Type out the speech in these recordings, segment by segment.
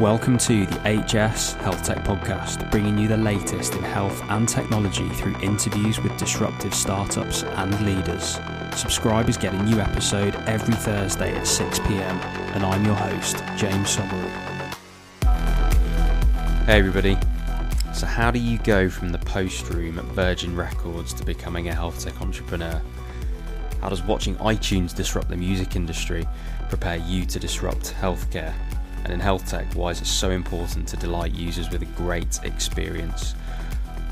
Welcome to the HS Health Tech Podcast, bringing you the latest in health and technology through interviews with disruptive startups and leaders. Subscribers get a new episode every Thursday at 6 pm, and I'm your host, James Somauroo. Hey, everybody. So, how do you go from the post room at Virgin Records to becoming a health tech entrepreneur? How does watching iTunes disrupt the music industry prepare you to disrupt healthcare? And in health tech, why is it so important to delight users with a great experience?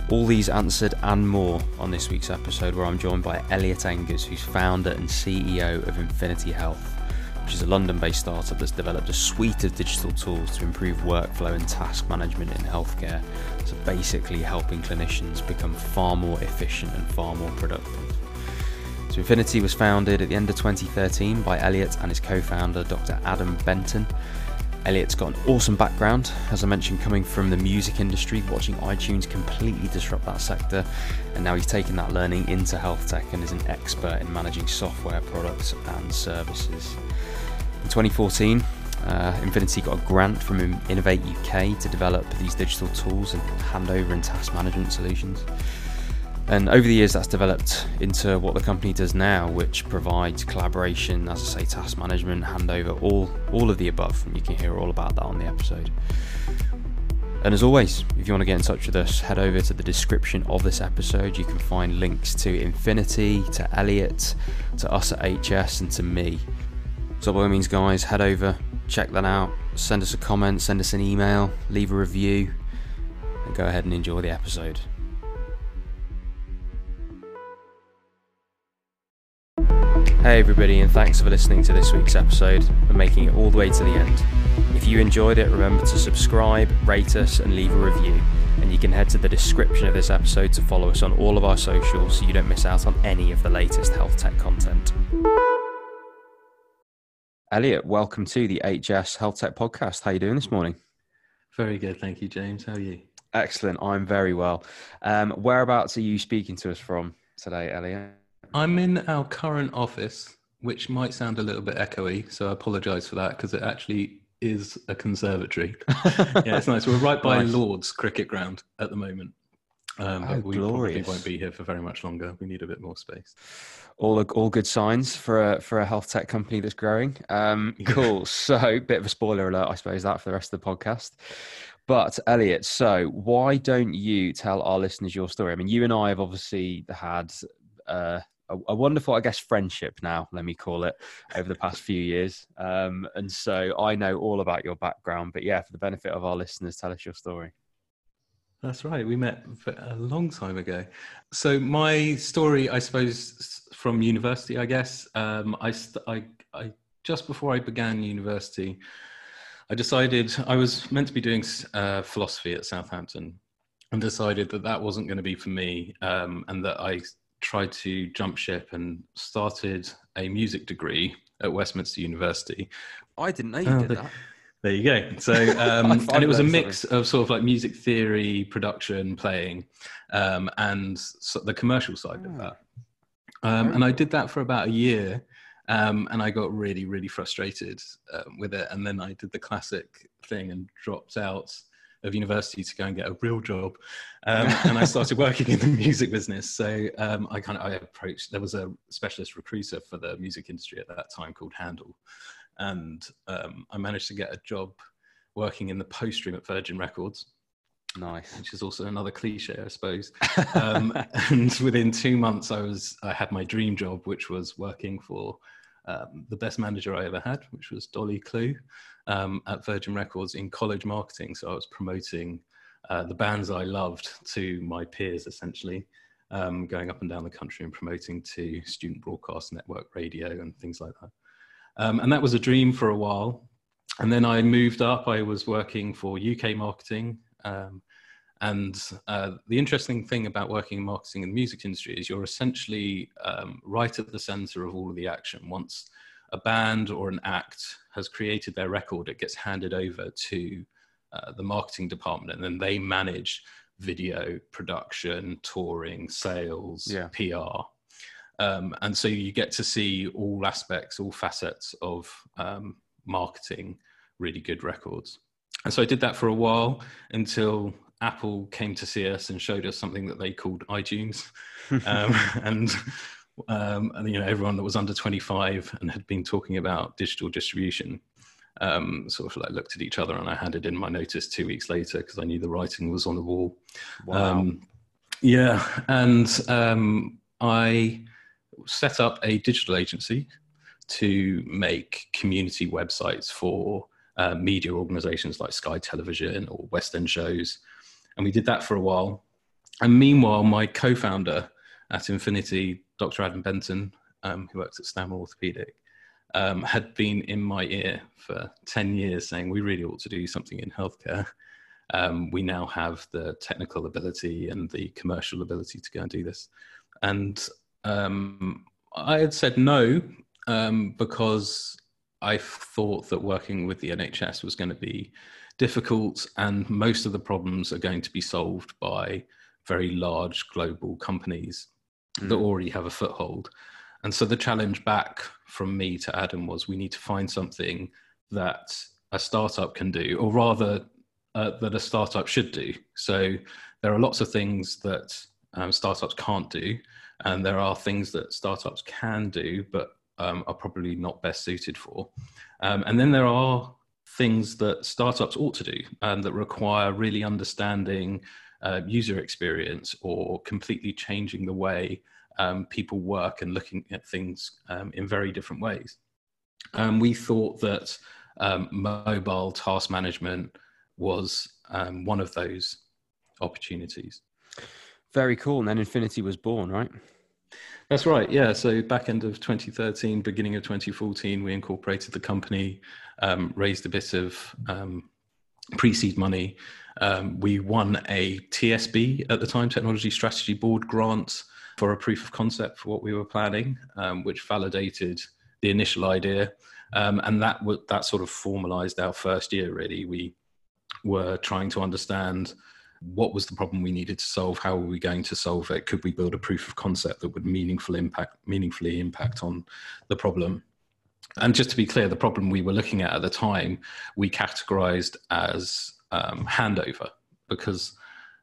All these answered and more on this week's episode, where I'm joined by Elliot Engers, who's founder and CEO of Infinity Health, which is a London based startup that's developed a suite of digital tools to improve workflow and task management in healthcare. So basically, helping clinicians become far more efficient and far more productive. So Infinity was founded at the end of 2013 by Elliot and his co founder, Dr. Adam Benton. Elliot's got an awesome background, as I mentioned, coming from the music industry, watching iTunes completely disrupt that sector, and now he's taken that learning into health tech and is an expert in managing software products and services. In 2014, uh, Infinity got a grant from Innovate UK to develop these digital tools and handover and task management solutions. And over the years, that's developed into what the company does now, which provides collaboration, as I say, task management, handover, all all of the above. And you can hear all about that on the episode. And as always, if you want to get in touch with us, head over to the description of this episode. You can find links to Infinity, to Elliot, to us at HS, and to me. So, by all means, guys, head over, check that out, send us a comment, send us an email, leave a review, and go ahead and enjoy the episode. Hey, everybody, and thanks for listening to this week's episode and making it all the way to the end. If you enjoyed it, remember to subscribe, rate us, and leave a review. And you can head to the description of this episode to follow us on all of our socials so you don't miss out on any of the latest health tech content. Elliot, welcome to the HS Health Tech Podcast. How are you doing this morning? Very good, thank you, James. How are you? Excellent. I'm very well. Um, whereabouts are you speaking to us from today, Elliot? I'm in our current office, which might sound a little bit echoey, so I apologise for that because it actually is a conservatory. yeah, it's nice. We're right by nice. Lord's cricket ground at the moment. Um, oh, we glorious. probably won't be here for very much longer. We need a bit more space. All all good signs for a for a health tech company that's growing. Um, cool. so, bit of a spoiler alert, I suppose, that for the rest of the podcast. But Elliot, so why don't you tell our listeners your story? I mean, you and I have obviously had uh, a, a, wonderful, I guess, friendship now, let me call it, over the past few years. Um, and so I know all about your background, but yeah, for the benefit of our listeners, tell us your story. That's right. We met a long time ago. So my story, I suppose, from university, I guess. Um, I, I, I just before I began university, I decided I was meant to be doing uh, philosophy at Southampton, and decided that that wasn't going to be for me, um, and that I tried to jump ship and started a music degree at Westminster University. I didn't know you oh, did that. There you go. So, um, and it was a mix something. of sort of like music theory, production, playing, um, and so the commercial side oh. of that. Um, and I did that for about a year, um, and I got really, really frustrated uh, with it. And then I did the classic thing and dropped out of university to go and get a real job. Um, and I started working in the music business. So um, I kind of I approached. There was a specialist recruiter for the music industry at that time called Handle, and um, I managed to get a job working in the post room at Virgin Records. Nice, which is also another cliche, I suppose. Um, and within two months, I was I had my dream job, which was working for um, the best manager I ever had, which was Dolly Clue um, at Virgin Records in college marketing. So I was promoting uh, the bands I loved to my peers, essentially, um, going up and down the country and promoting to student broadcast network radio and things like that. Um, and that was a dream for a while. And then I moved up. I was working for UK marketing. Um, and uh, the interesting thing about working in marketing in the music industry is you're essentially um, right at the center of all of the action. Once a band or an act has created their record, it gets handed over to uh, the marketing department, and then they manage video production, touring, sales, yeah. PR. Um, and so you get to see all aspects, all facets of um, marketing really good records. And so I did that for a while until Apple came to see us and showed us something that they called iTunes. um, and, um, and, you know, everyone that was under 25 and had been talking about digital distribution um, sort of like looked at each other and I handed in my notice two weeks later because I knew the writing was on the wall. Wow. Um, yeah. And um, I set up a digital agency to make community websites for uh, media organizations like Sky Television or West End shows. And we did that for a while. And meanwhile, my co founder at Infinity, Dr. Adam Benton, um, who works at Stanmore Orthopedic, um, had been in my ear for 10 years saying we really ought to do something in healthcare. Um, we now have the technical ability and the commercial ability to go and do this. And um, I had said no um, because I thought that working with the NHS was going to be difficult, and most of the problems are going to be solved by very large global companies mm. that already have a foothold. And so the challenge back from me to Adam was we need to find something that a startup can do, or rather, uh, that a startup should do. So there are lots of things that um, startups can't do, and there are things that startups can do, but um, are probably not best suited for. Um, and then there are things that startups ought to do um, that require really understanding uh, user experience or completely changing the way um, people work and looking at things um, in very different ways. Um, we thought that um, mobile task management was um, one of those opportunities. Very cool. And then Infinity was born, right? That's right. Yeah. So back end of 2013, beginning of 2014, we incorporated the company, um, raised a bit of pre-seed money. We won a TSB at the time, Technology Strategy Board grant for a proof of concept for what we were planning, um, which validated the initial idea. Um, and that w- that sort of formalized our first year. Really, we were trying to understand what was the problem we needed to solve. How were we going to solve it? Could we build a proof of concept that would meaningful impact meaningfully impact on the problem? And just to be clear, the problem we were looking at at the time we categorized as um, handover because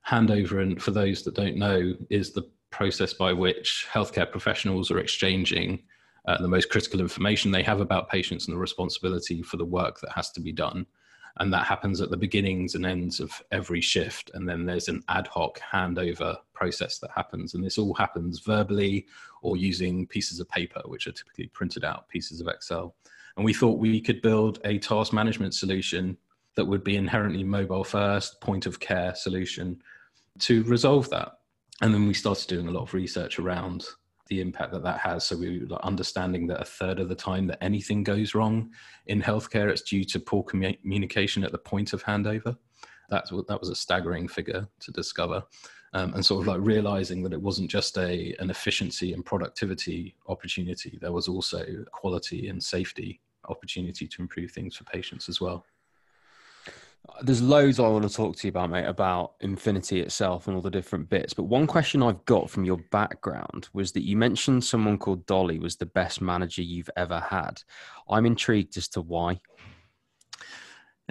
handover, and for those that don't know, is the process by which healthcare professionals are exchanging uh, the most critical information they have about patients and the responsibility for the work that has to be done. And that happens at the beginnings and ends of every shift. And then there's an ad hoc handover process that happens. And this all happens verbally or using pieces of paper, which are typically printed out pieces of Excel. And we thought we could build a task management solution that would be inherently mobile first, point of care solution to resolve that and then we started doing a lot of research around the impact that that has. So we were understanding that a third of the time that anything goes wrong in healthcare, it's due to poor communication at the point of handover. That's that was a staggering figure to discover, um, and sort of like realizing that it wasn't just a an efficiency and productivity opportunity. There was also quality and safety opportunity to improve things for patients as well. There's loads I want to talk to you about, mate, about Infinity itself and all the different bits. But one question I've got from your background was that you mentioned someone called Dolly was the best manager you've ever had. I'm intrigued as to why.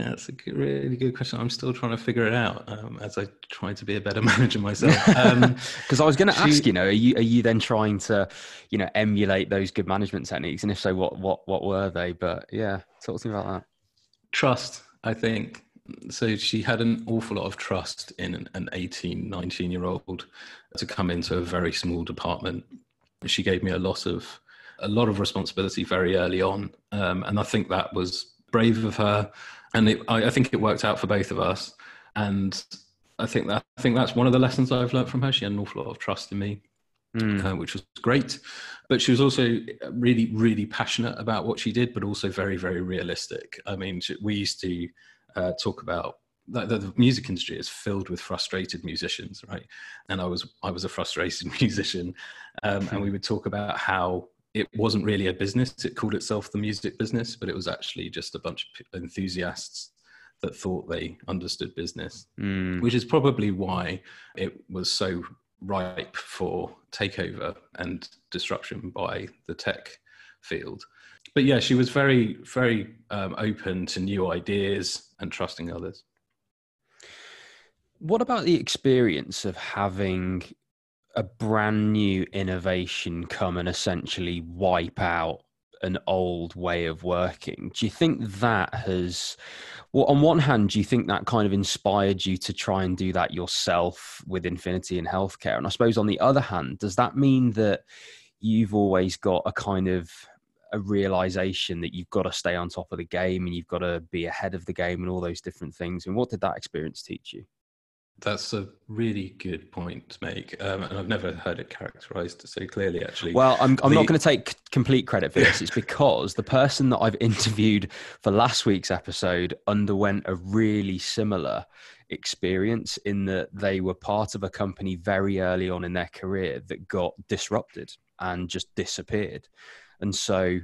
Yeah, that's a good, really good question. I'm still trying to figure it out um, as I try to be a better manager myself. Because um, I was going to ask, you know, are you are you then trying to, you know, emulate those good management techniques? And if so, what what what were they? But yeah, talk to me about that. Trust, I think so she had an awful lot of trust in an 18 19 year old to come into a very small department. She gave me a lot of a lot of responsibility very early on um, and i think that was brave of her. And it, I, I, think it worked out for both of us. And i think that i think that's one of the lessons i've learned from her. She had an awful lot of trust in me mm. uh, which was great. But she was also really really passionate about what she did but also very very realistic. I mean she, we used to uh, talk about the, the, music industry is filled with frustrated musicians, right? And I was I was a frustrated musician, um, and we would talk about how it wasn't really a business; it called itself the music business, but it was actually just a bunch of enthusiasts that thought they understood business, mm. which is probably why it was so ripe for takeover and disruption by the tech field. But yeah, she was very, very um, open to new ideas and trusting others. What about the experience of having a brand new innovation come and essentially wipe out an old way of working? Do you think that has, well, on one hand, do you think that kind of inspired you to try and do that yourself with Infinity in healthcare? And I suppose on the other hand, does that mean that you've always got a kind of a realization that you've got to stay on top of the game and you've got to be ahead of the game and all those different things? And what did that experience teach you? That's a really good point to make, um, and I've never heard it characterized so clearly. Actually, well, I'm, I'm the... not going to take complete credit for this. It's because the person that I've interviewed for last week's episode underwent a really similar experience in that they were part of a company very early on in their career that got disrupted and just disappeared, and so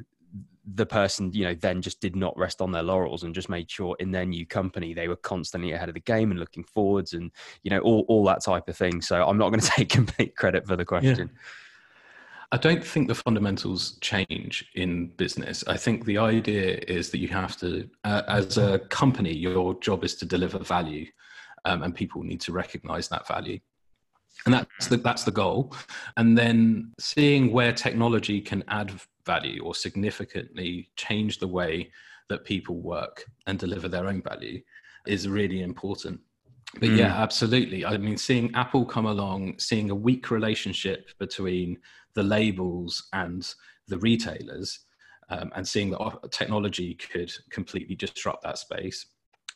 the person you know then just did not rest on their laurels and just made sure in their new company they were constantly ahead of the game and looking forwards and you know all, all that type of thing so i'm not going to take complete credit for the question yeah. I don't think the fundamentals change in business. I think the idea is that you have to, uh, as a company, your job is to deliver value, um, and people need to recognize that value. And that's the, that's the goal. And then seeing where technology can add value or significantly change the way that people work and deliver their own value is really important. But mm. yeah, absolutely. I mean, seeing Apple come along, seeing a weak relationship between the labels and the retailers, um, and seeing that technology could completely disrupt that space,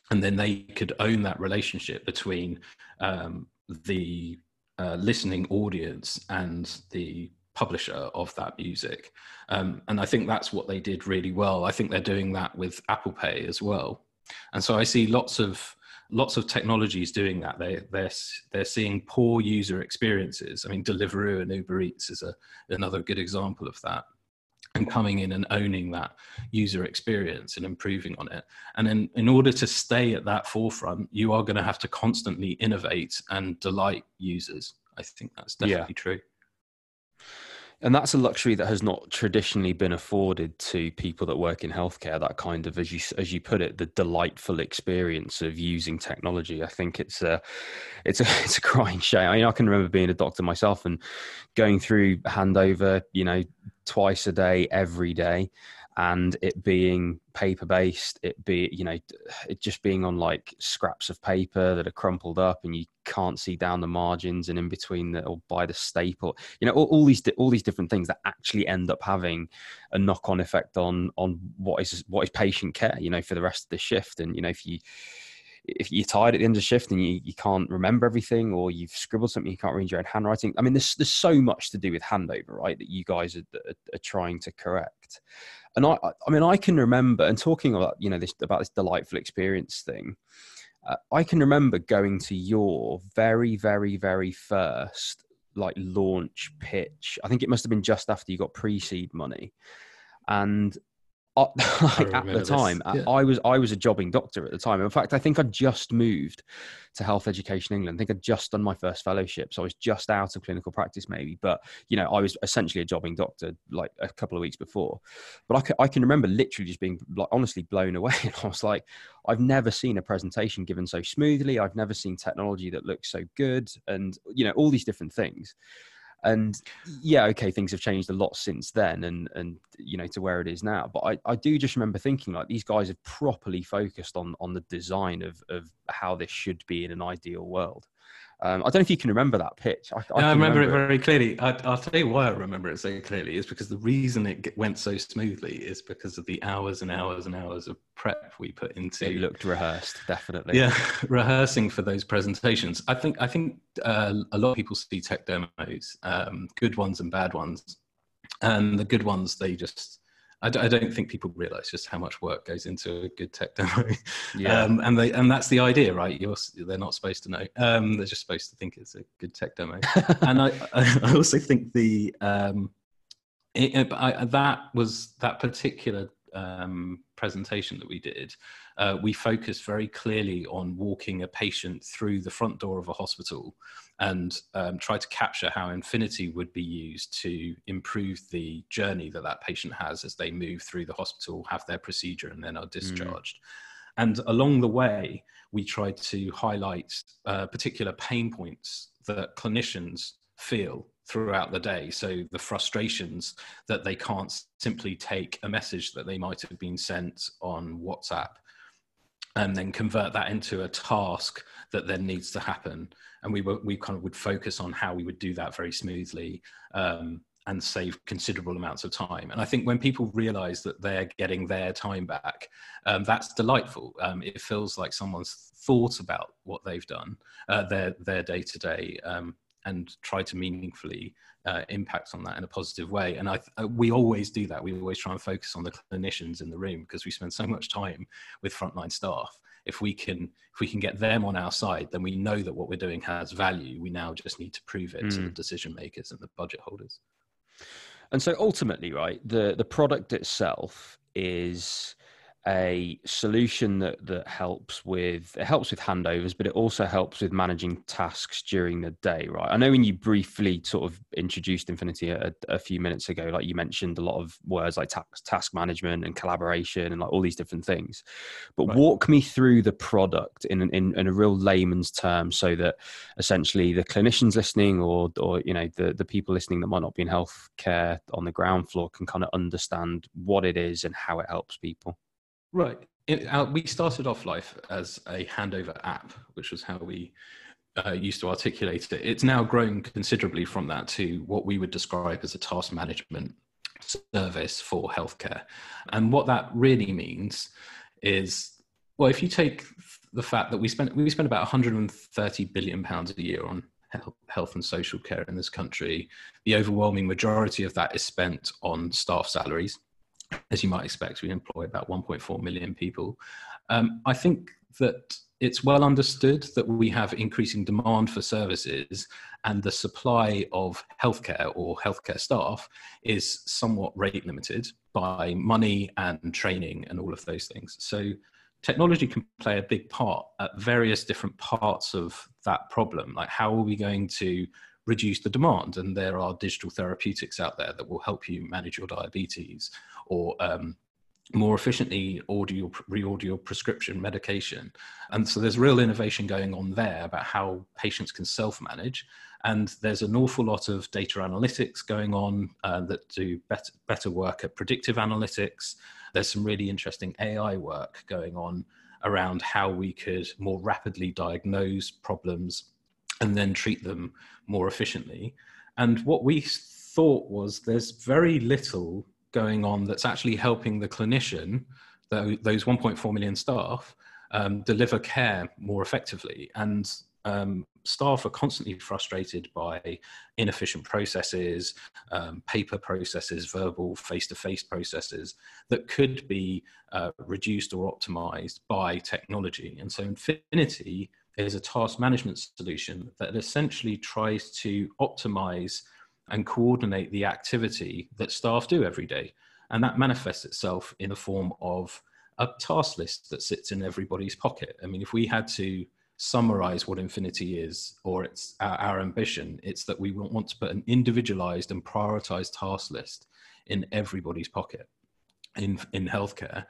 and then they could own that relationship between um, the uh, listening audience and the publisher of that music. Um, and I think that's what they did really well. I think they're doing that with Apple Pay as well. And so I see lots of lots of technologies doing that. They they're they're seeing poor user experiences. I mean, Deliveroo and Uber Eats is a, another good example of that. And coming in and owning that user experience and improving on it. And in, in order to stay at that forefront, you are going to have to constantly innovate and delight users. I think that's definitely yeah. true and that's a luxury that has not traditionally been afforded to people that work in healthcare that kind of as you as you put it the delightful experience of using technology. I think it's a it's a it's a crying shame. I mean i can remember being a doctor myself and going through handover you know twice a day every day and it being paper based it be you know it just being on like scraps of paper that are crumpled up and you can't see down the margins and in between the, or by the staple you know all, all these all these different things that actually end up having a knock on effect on on what is what is patient care you know for the rest of the shift. And you know if you if you're tired at the end of shift and you, you can't remember everything or you've scribbled something you can't read your own handwriting i mean there's, there's so much to do with handover right that you guys are, are, are trying to correct and I, I mean, I can remember and talking about you know this about this delightful experience thing. Uh, I can remember going to your very, very, very first like launch pitch. I think it must have been just after you got pre-seed money, and like at the time, yeah. I was I was a jobbing doctor at the time. In fact, I think I just moved to Health Education England. I think I'd just done my first fellowship, so I was just out of clinical practice, maybe. But you know, I was essentially a jobbing doctor like a couple of weeks before. But I can, I can remember literally just being like honestly blown away. And I was like, I've never seen a presentation given so smoothly. I've never seen technology that looks so good, and you know, all these different things and yeah okay things have changed a lot since then and and you know to where it is now. But i, I do just remember thinking like these guys have properly focused on on the design of of how this should be in an ideal world um, I don't know if you can remember that pitch. I, I, I remember, remember, it very clearly. I, will tell you why I remember it so clearly is because the reason it went so smoothly is because of the hours and hours and hours of prep we put into. It looked rehearsed, definitely. Yeah, rehearsing for those presentations. I think I think uh, a lot of people see tech demos, um, good ones and bad ones, and the good ones they just I d- I don't think people realize just how much work goes into a good tech demo. Yeah. Um, and they and that's the idea, right? You're they're not supposed to know. Um, they're just supposed to think it's a good tech demo. and I I also think the um, it, I, that was that particular um, presentation that we did uh, we focused very clearly on walking a patient through the front door of a hospital and um, try to capture how Infinity would be used to improve the journey that that patient has as they move through the hospital, have their procedure, and then are mm. discharged. Mm. And along the way, we try to highlight uh, particular pain points that clinicians feel throughout the day. So the frustrations that they can't simply take a message that they might have been sent on WhatsApp and then convert that into a task that then needs to happen. And we were, we kind of would focus on how we would do that very smoothly um, and save considerable amounts of time. And I think when people realize that they're getting their time back, um, that's delightful. Um, it feels like someone's thought about what they've done, uh, their their day to day, and try to meaningfully uh, impact on that in a positive way. And I, uh, we always do that. We always try and focus on the clinicians in the room because we spend so much time with frontline staff. If we can, if we can get them on our side, then we know that what we're doing has value. We now just need to prove it mm. to the hmm. decision makers and the budget holders. And so ultimately, right, the the product itself is a solution that that helps with it helps with handovers but it also helps with managing tasks during the day right? I know when you briefly sort of introduced infinity a, a few minutes ago like you mentioned a lot of words like task, task management and collaboration and like all these different things. But right. walk me through the product in, in in a real layman's term so that essentially the clinicians listening or or you know the the people listening that might not be in healthcare on the ground floor can kind of understand what it is and how it helps people Right. It, uh, we started off life as a handover app, which was how we uh, used to articulate it. It's now grown considerably from that to what we would describe as a task management service for healthcare. And what that really means is, well, if you take the fact that we spend we spend about 130 billion pounds a year on health and social care in this country, the overwhelming majority of that is spent on staff salaries as you might expect, we employ about 1.4 million people. Um, I think that it's well understood that we have increasing demand for services and the supply of healthcare or healthcare staff is somewhat rate limited by money and training and all of those things. So technology can play a big part at various different parts of that problem. Like how are we going to reduce the demand. And there are digital therapeutics out there that will help you manage your diabetes or um, more efficiently order your reorder your prescription medication. And so there's real innovation going on there about how patients can self-manage. And there's an awful lot of data analytics going on uh, that do better work at predictive analytics. There's some really interesting ai work going on around how we could more rapidly diagnose problems and then treat them more efficiently. And what we thought was there's very little going on that's actually helping the clinician, those 1.4 million staff, um, deliver care more effectively. And um, staff are constantly frustrated by inefficient processes, um, paper processes, verbal face to face processes that could be uh, reduced or optimized by technology. And so Infinity is a task management solution that essentially tries to optimize and coordinate the activity that staff do every day. And that manifests itself in the form of a task list that sits in everybody's pocket. I mean, if we had to summarize what Infinity is or it's our, our ambition, it's that we want to put an individualized and prioritized task list in everybody's pocket in, in healthcare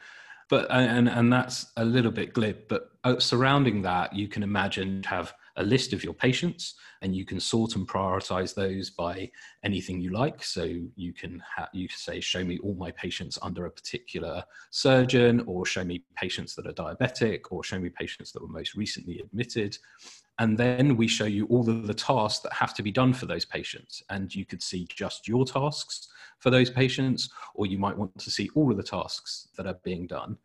but and and that's a little bit glib but uh, surrounding that you can imagine have a list of your patients and you can sort and prioritize those by anything you like. So you can ha- you say show me all my patients under a particular surgeon or show me patients that are diabetic or show me patients that were most recently admitted. And then we show you all of the tasks that have to be done for those patients. And you could see just your tasks for those patients or you might want to see all of the tasks that are being done.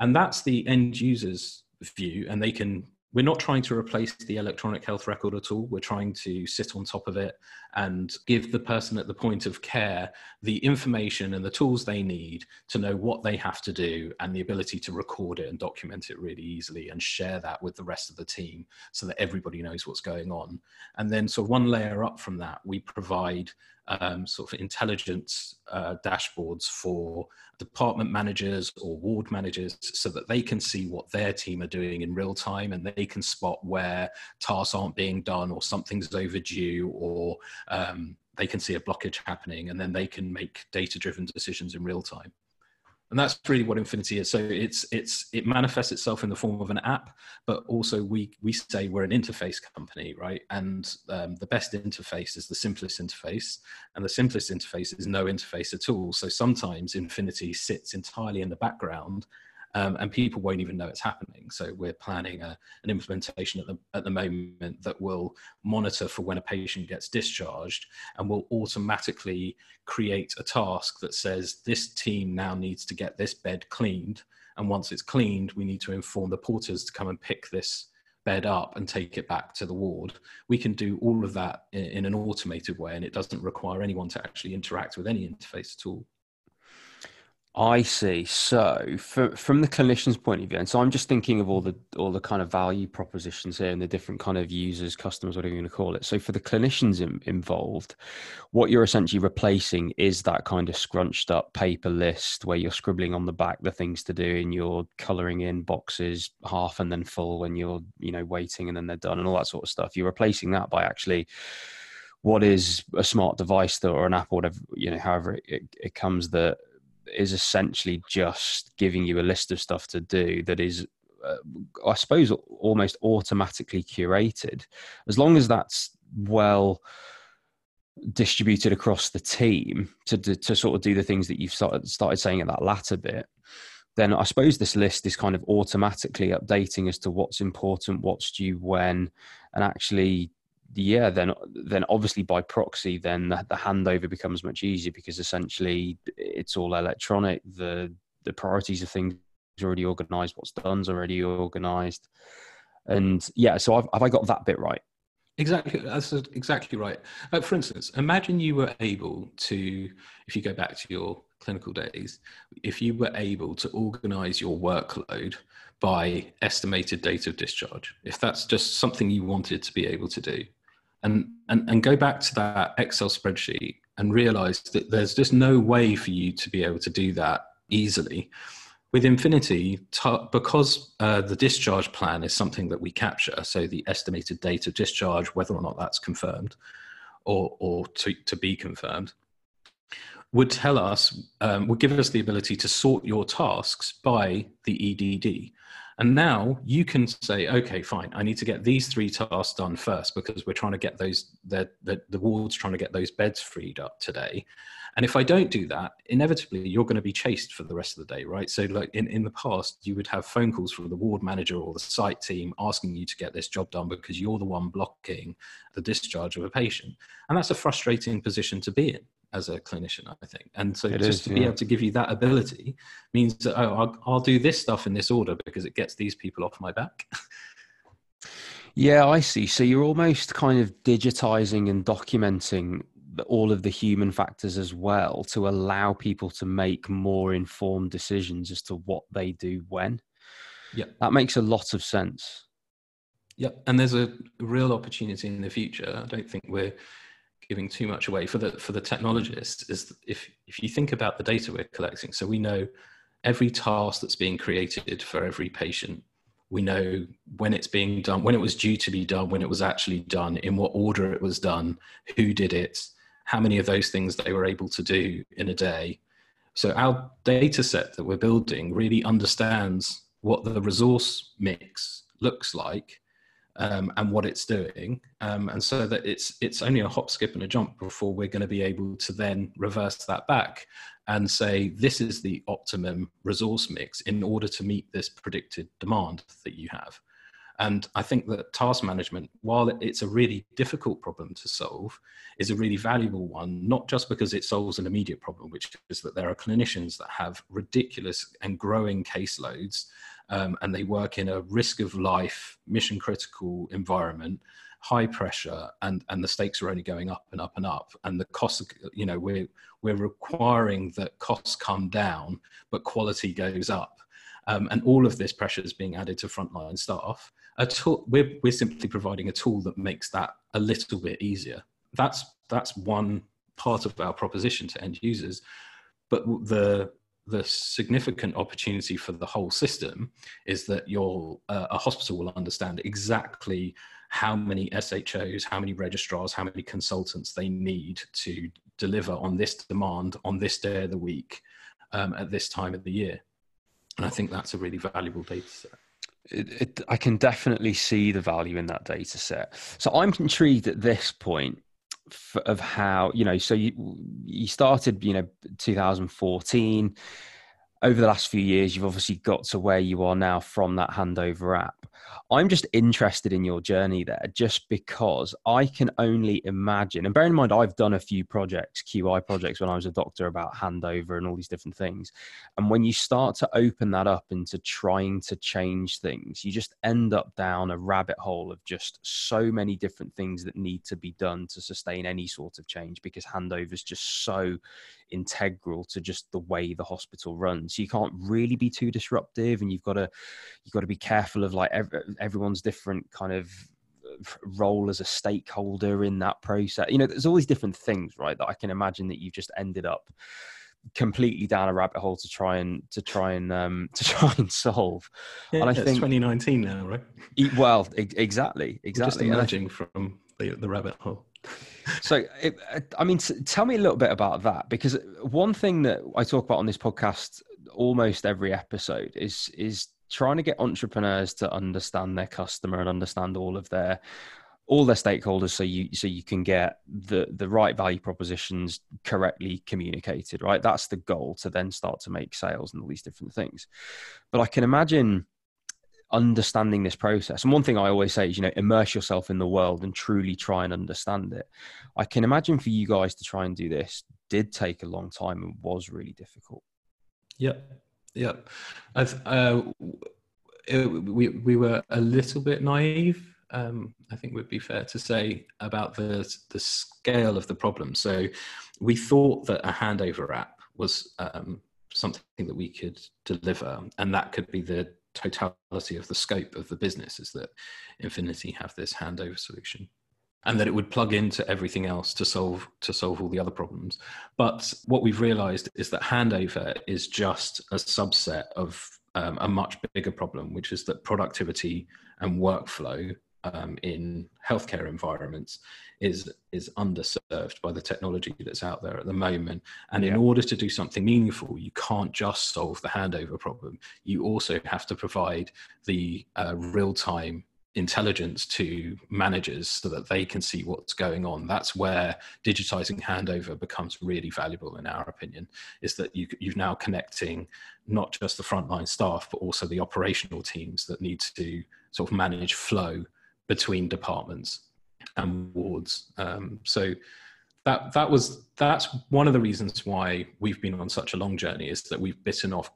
And that's the end user's view and they can we're not trying to replace the electronic health record at all. We're trying to sit on top of it and give the person at the point of care the information and the tools they need to know what they have to do and the ability to record it and document it really easily and share that with the rest of the team so that everybody knows what's going on. And then, so one layer up from that, we provide um, sort of intelligence uh, dashboards for department managers or ward managers so that they can see what their team are doing in real time and they can spot where tasks aren't being done or something's overdue or um, they can see a blockage happening and then they can make data driven decisions in real time and that's really what infinity is. So it's it's it manifests itself in the form of an app but also we we say we're an interface company right? And um, the best interface is the simplest interface and the simplest interface is no interface at all. So sometimes infinity sits entirely in the background um, and people won't even know it's happening. So we're planning a, an implementation at the, at the moment that will monitor for when a patient gets discharged and will automatically create a task that says this team now needs to get this bed cleaned. And once it's cleaned, we need to inform the porters to come and pick this bed up and take it back to the ward. We can do all of that in, in an automated way, and it doesn't require anyone to actually interact with any interface at all. I see. So, for, from the clinician's point of view, and so I'm just thinking of all the all the kind of value propositions here and the different kind of users, customers, whatever you're going to call it. So, for the clinicians in, involved, what you're essentially replacing is that kind of scrunched up paper list where you're scribbling on the back the things to do, and you're colouring in boxes half and then full when you're you know waiting and then they're done and all that sort of stuff. You're replacing that by actually what is a smart device or an app or whatever you know however it, it comes that is essentially just giving you a list of stuff to do that is uh, I suppose almost automatically curated. As long as that's well distributed across the team to, to, to sort of do the things that you've started, started saying at that latter bit then I suppose this list is kind of automatically updating as to what's important, what's due when, and actually yeah, then then obviously by proxy, then the, the, handover becomes much easier because essentially it's all electronic. The the priorities of things are already organised. What's done's already organised, and yeah. So I've, have I got that bit right? Exactly, that's exactly right. Uh, for instance, imagine you were able to, if you go back to your clinical days, if you were able to organise your workload by estimated date of discharge, if that's just something you wanted to be able to do, and, and, and go back to that Excel spreadsheet and realize that there's just no way for you to be able to do that easily. With Infinity, t- because uh, the discharge plan is something that we capture, so the estimated date of discharge, whether or not that's confirmed or, or to, to be confirmed, would tell us, um, would give us the ability to sort your tasks by the EDD. And now you can say, okay, fine, I need to get these three tasks done first because we're trying to get those, the, the, ward's trying to get those beds freed up today. And if I don't do that, inevitably you're going to be chased for the rest of the day, right? So, like in, in the past, you would have phone calls from the ward manager or the site team asking you to get this job done because you're the one blocking the discharge of a patient. And that's a frustrating position to be in as a clinician, I think. And so it just is, to be able to give you that ability means that, oh, I'll, I'll do this stuff in this order because it gets these people off my back. yeah, I see. So you're almost kind of digitizing and documenting all of the human factors as well to allow people to make more informed decisions as to what they do when. Yeah. That makes a lot of sense. Yep. And there's a real opportunity in the future. I don't think we're giving too much away for the for the technologist is if if you think about the data we're collecting so we know every task that's being created for every patient. We know when it's being done when it was due to be done when it was actually done in what order it was done who did it how many of those things they were able to do in a day. So our data set that we're building really understands what the resource mix looks like um, and what it's doing, um, and so that it's it's only a hop, skip, and a jump before we're going to be able to then reverse that back and say this is the optimum resource mix in order to meet this predicted demand that you have. And I think that task management, while it's a really difficult problem to solve, is a really valuable one, not just because it solves an immediate problem, which is that there are clinicians that have ridiculous and growing caseloads um, and they work in a risk of life, mission critical environment, high pressure, and, and the stakes are only going up and up and up. And the costs, you know, we're, we're requiring that costs come down, but quality goes up. Um, and all of this pressure is being added to frontline staff. A tool, we're, we're simply providing a tool that makes that a little bit easier. That's, that's one part of our proposition to end users. But the the significant opportunity for the whole system is that your uh, a hospital will understand exactly how many SHOs, how many registrars, how many consultants they need to deliver on this demand on this day of the week um, at this time of the year. And I think that's a really valuable data set. It, it, I can definitely see the value in that data set. So I'm intrigued at this point of how you know. So you you started, you know, 2014. Over the last few years, you've obviously got to where you are now from that handover app. I'm just interested in your journey there just because I can only imagine, and bear in mind, I've done a few projects, QI projects, when I was a doctor about handover and all these different things. And when you start to open that up into trying to change things, you just end up down a rabbit hole of just so many different things that need to be done to sustain any sort of change because handover is just so integral to just the way the hospital runs. So you can't really be too disruptive, and you've got to you've got to be careful of like every, everyone's different kind of role as a stakeholder in that process. You know, there's all these different things, right? That I can imagine that you've just ended up completely down a rabbit hole to try and to try and um to try and solve yeah, and i think 2019 now right well exactly exactly just emerging from the, the rabbit hole so it, i mean tell me a little bit about that because one thing that i talk about on this podcast almost every episode is is trying to get entrepreneurs to understand their customer and understand all of their all their stakeholders so you so you can get the the right value propositions correctly communicated right? That's the goal to then start to make sales and all these different things. But i can imagine understanding this process. And one thing i always say is you know immerse yourself in the world and truly try and understand it. I can imagine for you guys to try and do this did take a long time and was really difficult yeah yeah, uh, it, we we were a little bit naive. Um, I think would be fair to say about the the scale of the problem. So we thought that a handover app was um, something that we could deliver, and that could be the totality of the scope of the business. Is that Infinity have this handover solution? And that it would plug into everything else to solve to solve all the other problems. But what we've realized is that handover is just a subset of um, a much bigger problem which is that productivity and workflow um, in healthcare environments is is underserved by the technology that's out there at the moment. And yeah. in order to do something meaningful you can't just solve the handover problem. You also have to provide the uh, real time intelligence to managers so that they can see what's going on. That's where digitizing handover becomes really valuable in our opinion is that you, you're now connecting not just the frontline staff but also the operational teams that need to sort of manage flow between departments and wards. Um, so that that was that's one of the reasons why we've been on such a long journey is that we've bitten off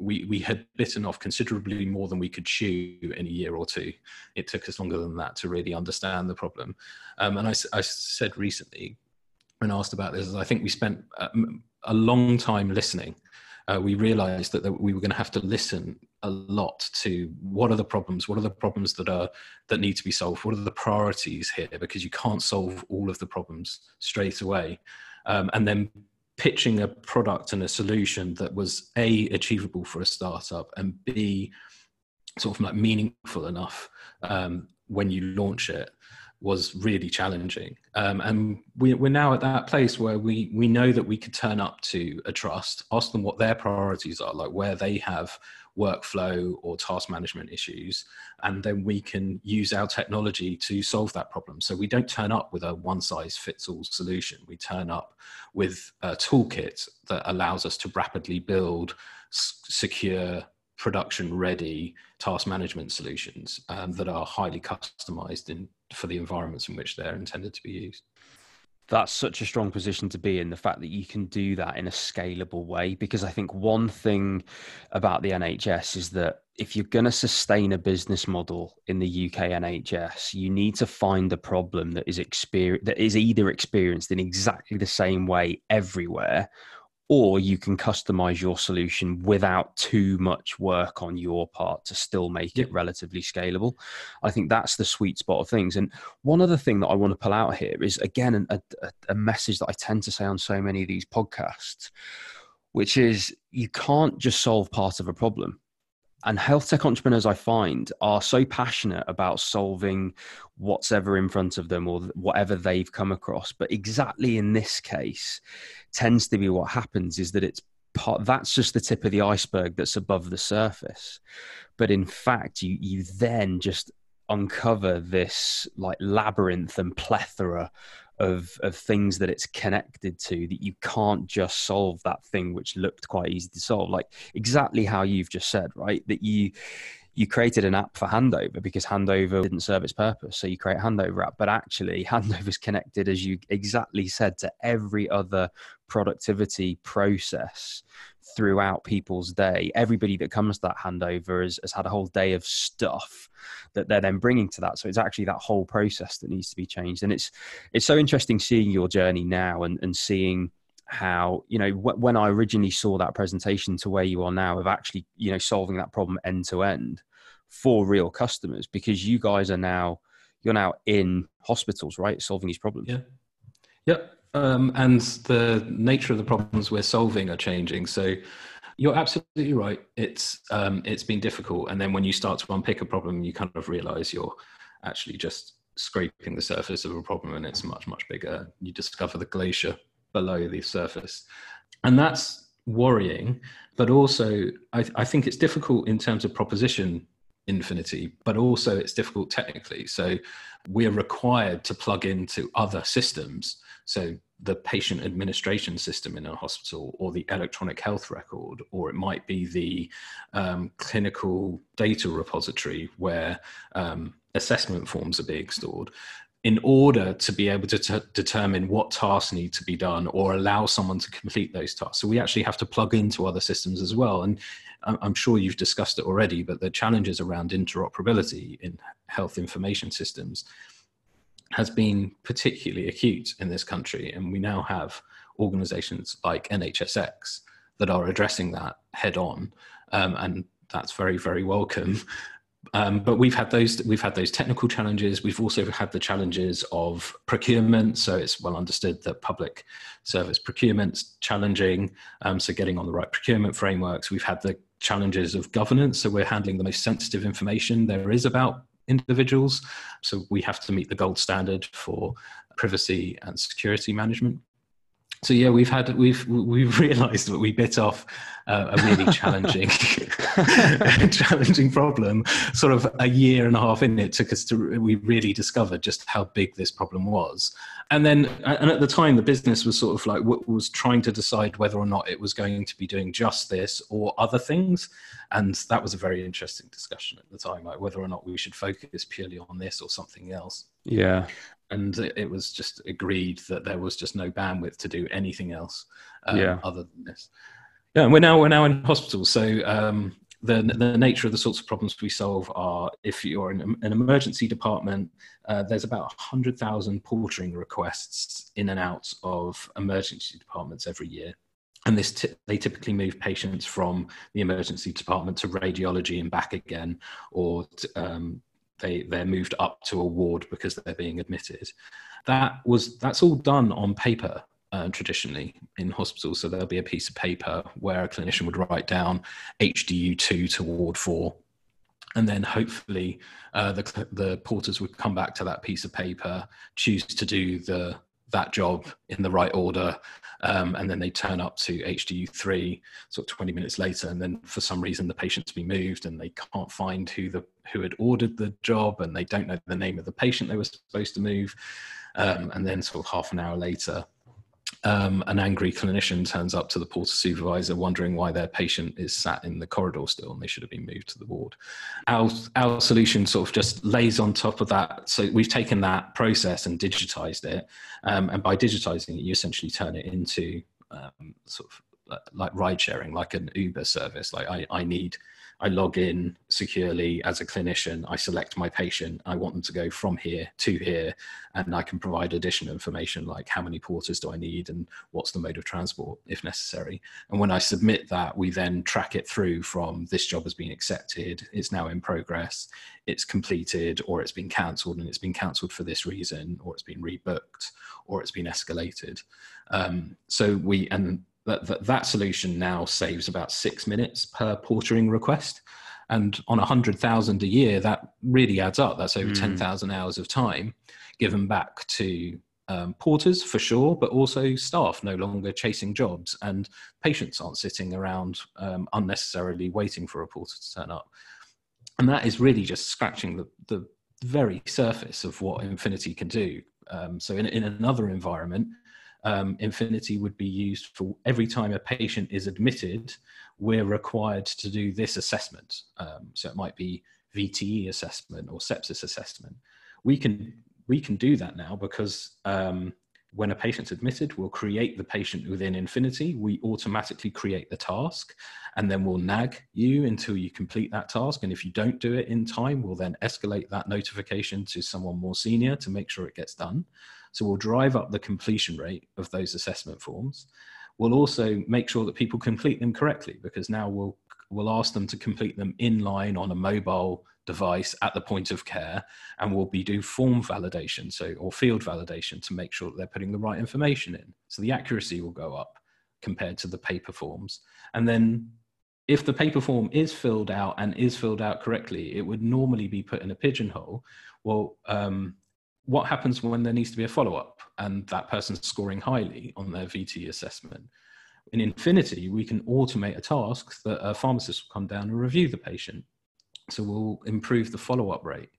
we, we had bitten off considerably more than we could chew in a year or two. It took us longer than that to really understand the problem. Um, and I, I, said recently, when asked about this, I think we spent a, a long time listening. Uh, we realized that, that we were going to have to listen a lot to what are the problems what are the problems that are that need to be solved what are the priorities here because you can't solve all of the problems straight away um, and then pitching a product and a solution that was a achievable for a startup and b sort of like meaningful enough um, when you launch it was really challenging. Um, and we, are now at that place where we we know that we could turn up to a trust ask them what their priorities are like where they have workflow or task management issues. And then we can use our technology to solve that problem. So we don't turn up with a one size fits all solution. We turn up with a toolkit that allows us to rapidly build secure, production ready task management solutions um, that are highly customized in, for the environments in which they're intended to be used that's such a strong position to be in the fact that you can do that in a scalable way because i think one thing about the nhs is that if you're going to sustain a business model in the uk nhs you need to find a problem that is experience that is either experienced in exactly the same way everywhere or you can customize your solution without too much work on your part to still make it relatively scalable. I think that's the sweet spot of things. And one other thing that I want to pull out here is again a, a, a message that I tend to say on so many of these podcasts, which is you can't just solve part of a problem and health tech entrepreneurs i find are so passionate about solving what's ever in front of them or whatever they've come across. But exactly in this case tends to be what happens is that it's part that's just the tip of the iceberg that's above the surface. But in fact you you then just uncover this like labyrinth and plethora of of things that it's connected to that you can't just solve that thing which looked quite easy to solve like exactly how you've just said right? That you you created an app for handover because handover didn't serve its purpose. So you create a handover app but actually handover is connected as you exactly said to every other productivity process throughout people's day. Everybody that comes to that handover has, has had a whole day of stuff that they're then bringing to that. So it's actually that whole process that needs to be changed. And it's it's so interesting seeing your journey now and, and seeing how you know wh- when I originally saw that presentation to where you are now of actually you know solving that problem end to end for real customers because you guys are now you're now in hospitals right solving these problems. Yeah. Yep. Um, and the nature of the problems we're solving are changing. So you're absolutely right. It's um, it's been difficult, and then when you start to unpick a problem, you kind of realize you're actually just scraping the surface of a problem, and it's much much bigger. You discover the glacier below the surface, and that's worrying. But also, I, I think it's difficult in terms of proposition infinity, but also it's difficult technically. So we're required to plug into other systems so the patient administration system in a hospital, or the electronic health record, or it might be the um, clinical data repository where um, assessment forms are being stored. In order to be able to t- determine what tasks need to be done or allow someone to complete those tasks. So we actually have to plug into other systems as well. And I'm sure you've discussed it already, but the challenges around interoperability in health information systems has been particularly acute in this country. And we now have organizations like NHSX that are addressing that head on. Um, and that's very, very welcome. Um, but we've had those we've had those technical challenges. We've also had the challenges of procurement. So it's well understood that public service procurement's challenging. Um, so getting on the right procurement frameworks. We've had the challenges of governance. So we're handling the most sensitive information there is about individuals. So we have to meet the gold standard for privacy and security management. So yeah, we've had we've we've realised that we bit off uh, a really challenging challenging problem. Sort of a year and a half in, it took us to we really discovered just how big this problem was. And then, and at the time, the business was sort of like was trying to decide whether or not it was going to be doing just this or other things. And that was a very interesting discussion at the time, like whether or not we should focus purely on this or something else. Yeah and it was just agreed that there was just no bandwidth to do anything else um, yeah. other than this. Yeah, and we're now we're now in hospital, so um, the the nature of the sorts of problems we solve are if you're in an emergency department, uh, there's about hundred thousand portering requests in and out of emergency departments every year. And this t- they typically move patients from the emergency department to radiology and back again, or um, they they're moved up to a ward because they're being admitted. That was that's all done on paper uh, traditionally in hospitals. So there'll be a piece of paper where a clinician would write down HDU two to ward four, and then hopefully uh, the the porters would come back to that piece of paper, choose to do the that job in the right order, um, and then they turn up to HDU3 sort of 20 minutes later, and then for some reason the patient's been moved and they can't find who the who had ordered the job, and they don't know the name of the patient they were supposed to move, um, and then sort of half an hour later, um, an angry clinician turns up to the porter supervisor wondering why their patient is sat in the corridor still and they should have been moved to the ward. Our, our solution sort of just lays on top of that. So we've taken that process and digitized it. Um, and by digitizing it, you essentially turn it into um, sort of like ride sharing, like an Uber service. Like I, I need I log in securely as a clinician. I select my patient. I want them to go from here to here, and I can provide additional information like how many porters do I need and what's the mode of transport if necessary. And when I submit that, we then track it through from this job has been accepted, it's now in progress, it's completed, or it's been cancelled and it's been cancelled for this reason, or it's been rebooked, or it's been escalated. Um, so we and that, that, that solution now saves about six minutes per portering request. And on 100,000 a year, that really adds up. That's over mm. 10,000 hours of time given back to um, porters for sure, but also staff no longer chasing jobs and patients aren't sitting around um, unnecessarily waiting for a porter to turn up. And that is really just scratching the, the very surface of what Infinity can do. Um, so in, in another environment, um, Infinity would be used for every time a patient is admitted, we're required to do this assessment. Um, so it might be VTE assessment or sepsis assessment. We can we can do that now because um, when a patient's admitted, we'll create the patient within Infinity. We automatically create the task and then we'll nag you until you complete that task. And if you don't do it in time, we'll then escalate that notification to someone more senior to make sure it gets done. So we'll drive up the completion rate of those assessment forms. We'll also make sure that people complete them correctly because now we'll we'll ask them to complete them in line on a mobile device at the point of care and we'll be do form validation so or field validation to make sure that they're putting the right information in. So the accuracy will go up compared to the paper forms. And then if the paper form is filled out and is filled out correctly it would normally be put in a pigeonhole. Well um, what happens when there needs to be a follow-up and that person's scoring highly on their VT assessment? In Infinity, we can automate a task that a pharmacist will come down and review the patient. So we'll improve the follow-up rate.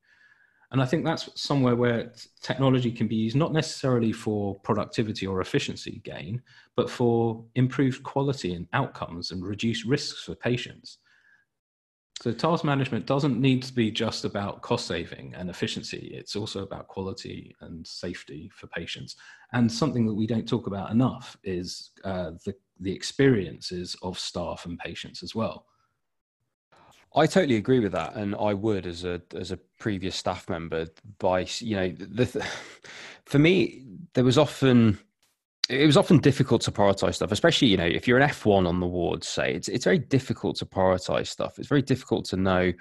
And I think that's somewhere where technology can be used not necessarily for productivity or efficiency gain, but for improved quality and outcomes and reduced risks for patients. So task management doesn't need to be just about cost saving and efficiency. It's also about quality and safety for patients. And something that we don't talk about enough is uh, the, the experiences of staff and patients as well. I totally agree with that, and I would as a as a previous staff member. By you know, the, for me, there was often it was often difficult to prioritize stuff, especially you know if you're an F1 on the ward. Say it's it's very difficult to prioritize stuff. It's very difficult to know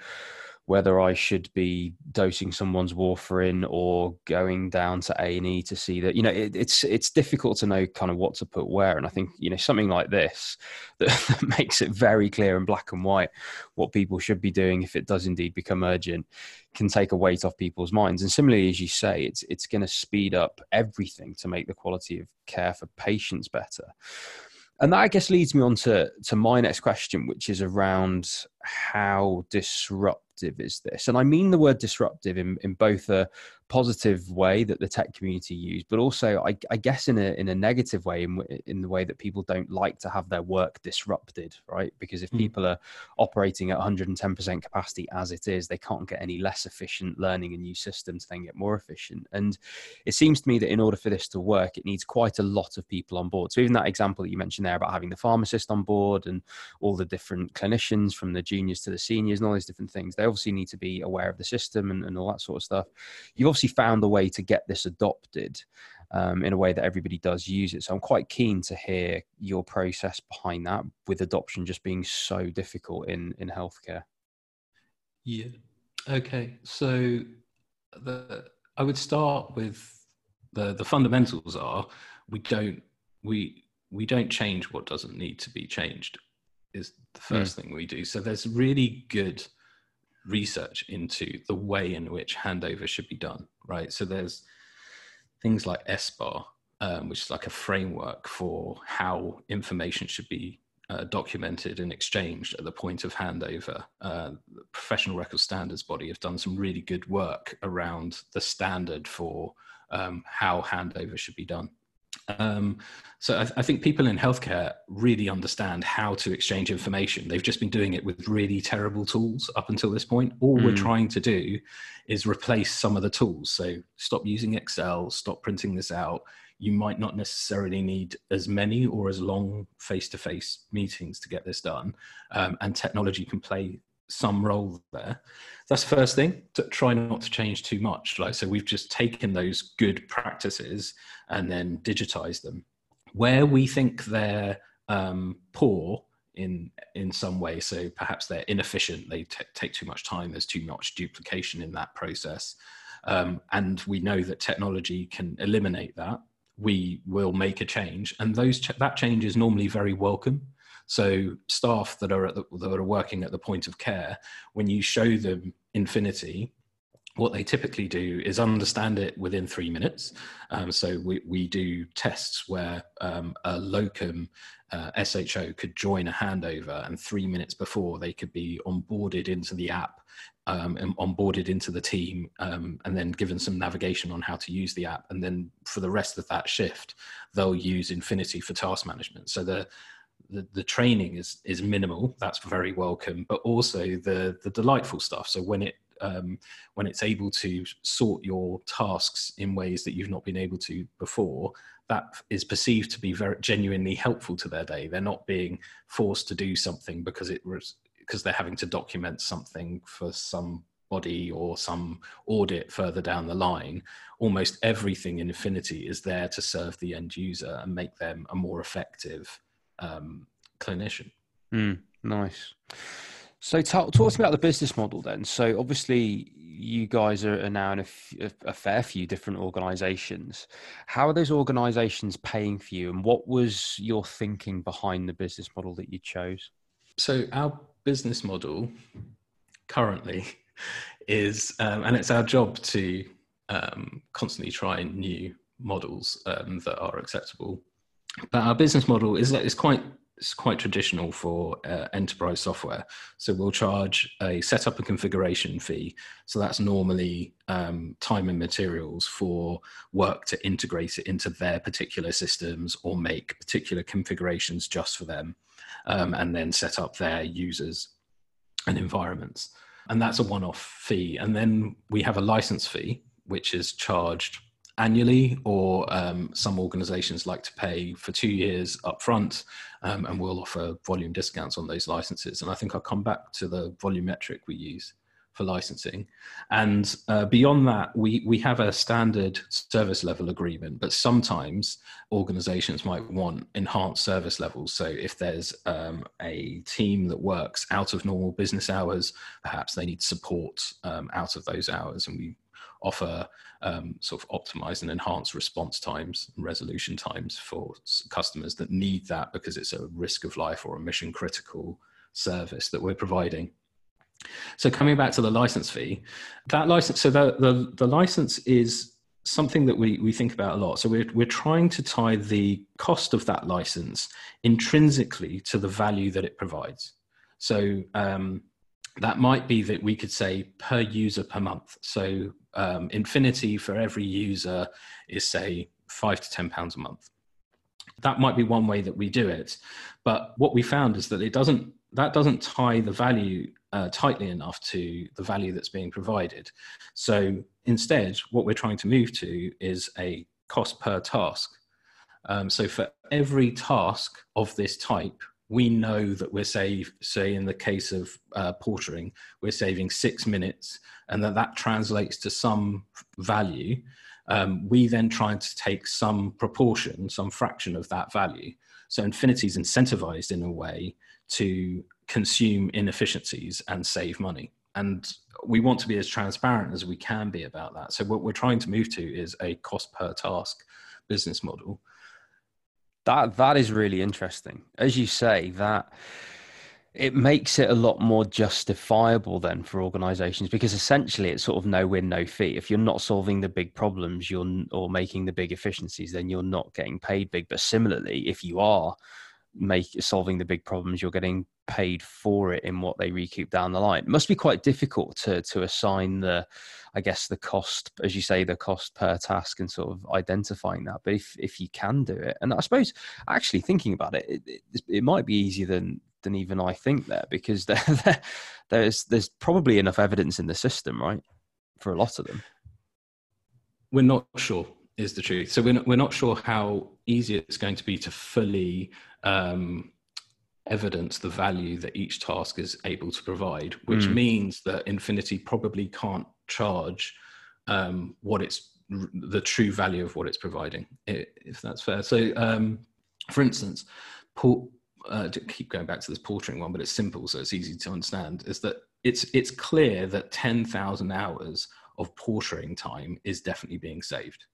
whether I should be dosing someone's warfarin or going down to A and E to see that. You know, it, it's it's difficult to know kind of what to put where. And I think you know something like this that, that makes it very clear in black and white what people should be doing if it does indeed become urgent can take a weight off people's minds. And similarly, as you say, it's it's going to speed up everything to make the quality of care for patients better. And that I guess leads me on to, to my next question, which is around how disruptive is this? And I mean the word disruptive in, in both a positive way that the tech community use, but also I, I, guess in a in a negative way in in the way that people don't like to have their work disrupted, right? Because if mm. people are operating at 110% capacity as it is, they can't get any less efficient learning a new system to then get more efficient. And it seems to me that in order for this to work, it needs quite a lot of people on board. So even that example that you mentioned there about having the pharmacist on board and all the different clinicians from the juniors to the seniors and all these different things, they obviously need to be aware of the system and, and all that sort of stuff. You've obviously found a way to get this adopted um, in a way that everybody does use it. So I'm quite keen to hear your process behind that, with adoption just being so difficult in in healthcare. Yeah. Okay. So the I would start with the the fundamentals are we don't we we don't change what doesn't need to be changed is the first mm. thing we do. So there's really good research into the way in which handover should be done, right? So there's things like SBAR, um, which is like a framework for how information should be uh, documented and exchanged at the point of handover. Uh, the Professional Record Standards Body have done some really good work around the standard for um, how handover should be done. Um, so I, I, think people in healthcare really understand how to exchange information. They've just been doing it with really terrible tools up until this point. All mm. we're trying to do is replace some of the tools. So stop using Excel, stop printing this out. You might not necessarily need as many or as long face-to-face meetings to get this done, um, and technology can play some role there. That's the first thing. To try not to change too much. Like so, we've just taken those good practices and then digitized them. Where we think they're um, poor in in some way, so perhaps they're inefficient, they t- take too much time. There's too much duplication in that process, um, and we know that technology can eliminate that. We will make a change, and those ch- that change is normally very welcome so staff that are the, that are working at the point of care, when you show them Infinity, what they typically do is understand it within three minutes. Um, so we, we do tests where um, a locum uh, SHO could join a handover, and three minutes before they could be onboarded into the app um, and onboarded into the team, um, and then given some navigation on how to use the app. And then for the rest of that shift, they'll use Infinity for task management. So the the, the training is is minimal that's very welcome but also the the delightful stuff. So when it um, when it's able to sort your tasks in ways that you've not been able to before that is perceived to be very genuinely helpful to their day. They're not being forced to do something because it was because they're having to document something for some body or some audit further down the line, almost everything in Infinity is there to serve the end user and make them a more effective um, clinician. Mm, nice. So talk, talk to me about the business model then. So obviously you guys are, now in a, f- a fair few different organizations. How are those organizations paying for you and what was your thinking behind the business model that you chose? So our business model currently is, um, and it's our job to um, constantly try new models um, that are acceptable but our business model is is quite it's quite traditional for uh, enterprise software. So we'll charge a setup and configuration fee. So that's normally um, time and materials for work to integrate it into their particular systems or make particular configurations just for them, um, and then set up their users and environments. And that's a one-off fee. And then we have a license fee, which is charged annually, or um, some organizations like to pay for two years upfront, um, and we'll offer volume discounts on those licenses. And I think I'll come back to the volumetric we use for licensing. And uh, beyond that, we, we have a standard service level agreement, but sometimes organizations might want enhanced service levels. So if there's um, a team that works out of normal business hours, perhaps they need support um, out of those hours, and we offer um, sort of optimize and enhance response times and resolution times for customers that need that because it's a risk of life or a mission critical service that we're providing. So coming back to the license fee, that license, so the, the, the license is something that we, we think about a lot. So we're, we're trying to tie the cost of that license intrinsically to the value that it provides. So um, that might be that we could say per user per month. So um, Infinity for every user is say five to ten pounds a month. That might be one way that we do it, but what we found is that it doesn't that doesn't tie the value uh, tightly enough to the value that's being provided. So instead, what we're trying to move to is a cost per task. Um, so for every task of this type, we know that we're save say in the case of uh, portering we're saving six minutes and that that translates to some value. Um, we then try to take some proportion some fraction of that value. So infinity is incentivized in a way to consume inefficiencies and save money. And we want to be as transparent as we can be about that. So what we're trying to move to is a cost per task business model that that is really interesting. As you say, that it makes it a lot more justifiable then for organizations because essentially it's sort of no win no fee if you're not solving the big problems you're or making the big efficiencies then you're not getting paid big but similarly if you are make solving the big problems you're getting paid for it in what they recoup down the line. It must be quite difficult to to assign the i guess the cost as you say the cost per task and sort of identifying that. But if if you can do it and i suppose actually thinking about it it, it, it might be easier than than even i think there because there, there, there's there's probably enough evidence in the system right for a lot of them. We're not sure is the truth. So we're not, we're not sure how easy it's going to be to fully um, evidence the value that each task is able to provide, which mm. means that Infinity probably can't charge um, what it's the true value of what it's providing, if that's fair. So, um, for instance, Paul, uh, to keep going back to this portering one, but it's simple, so it's easy to understand. Is that it's it's clear that ten thousand hours of portering time is definitely being saved,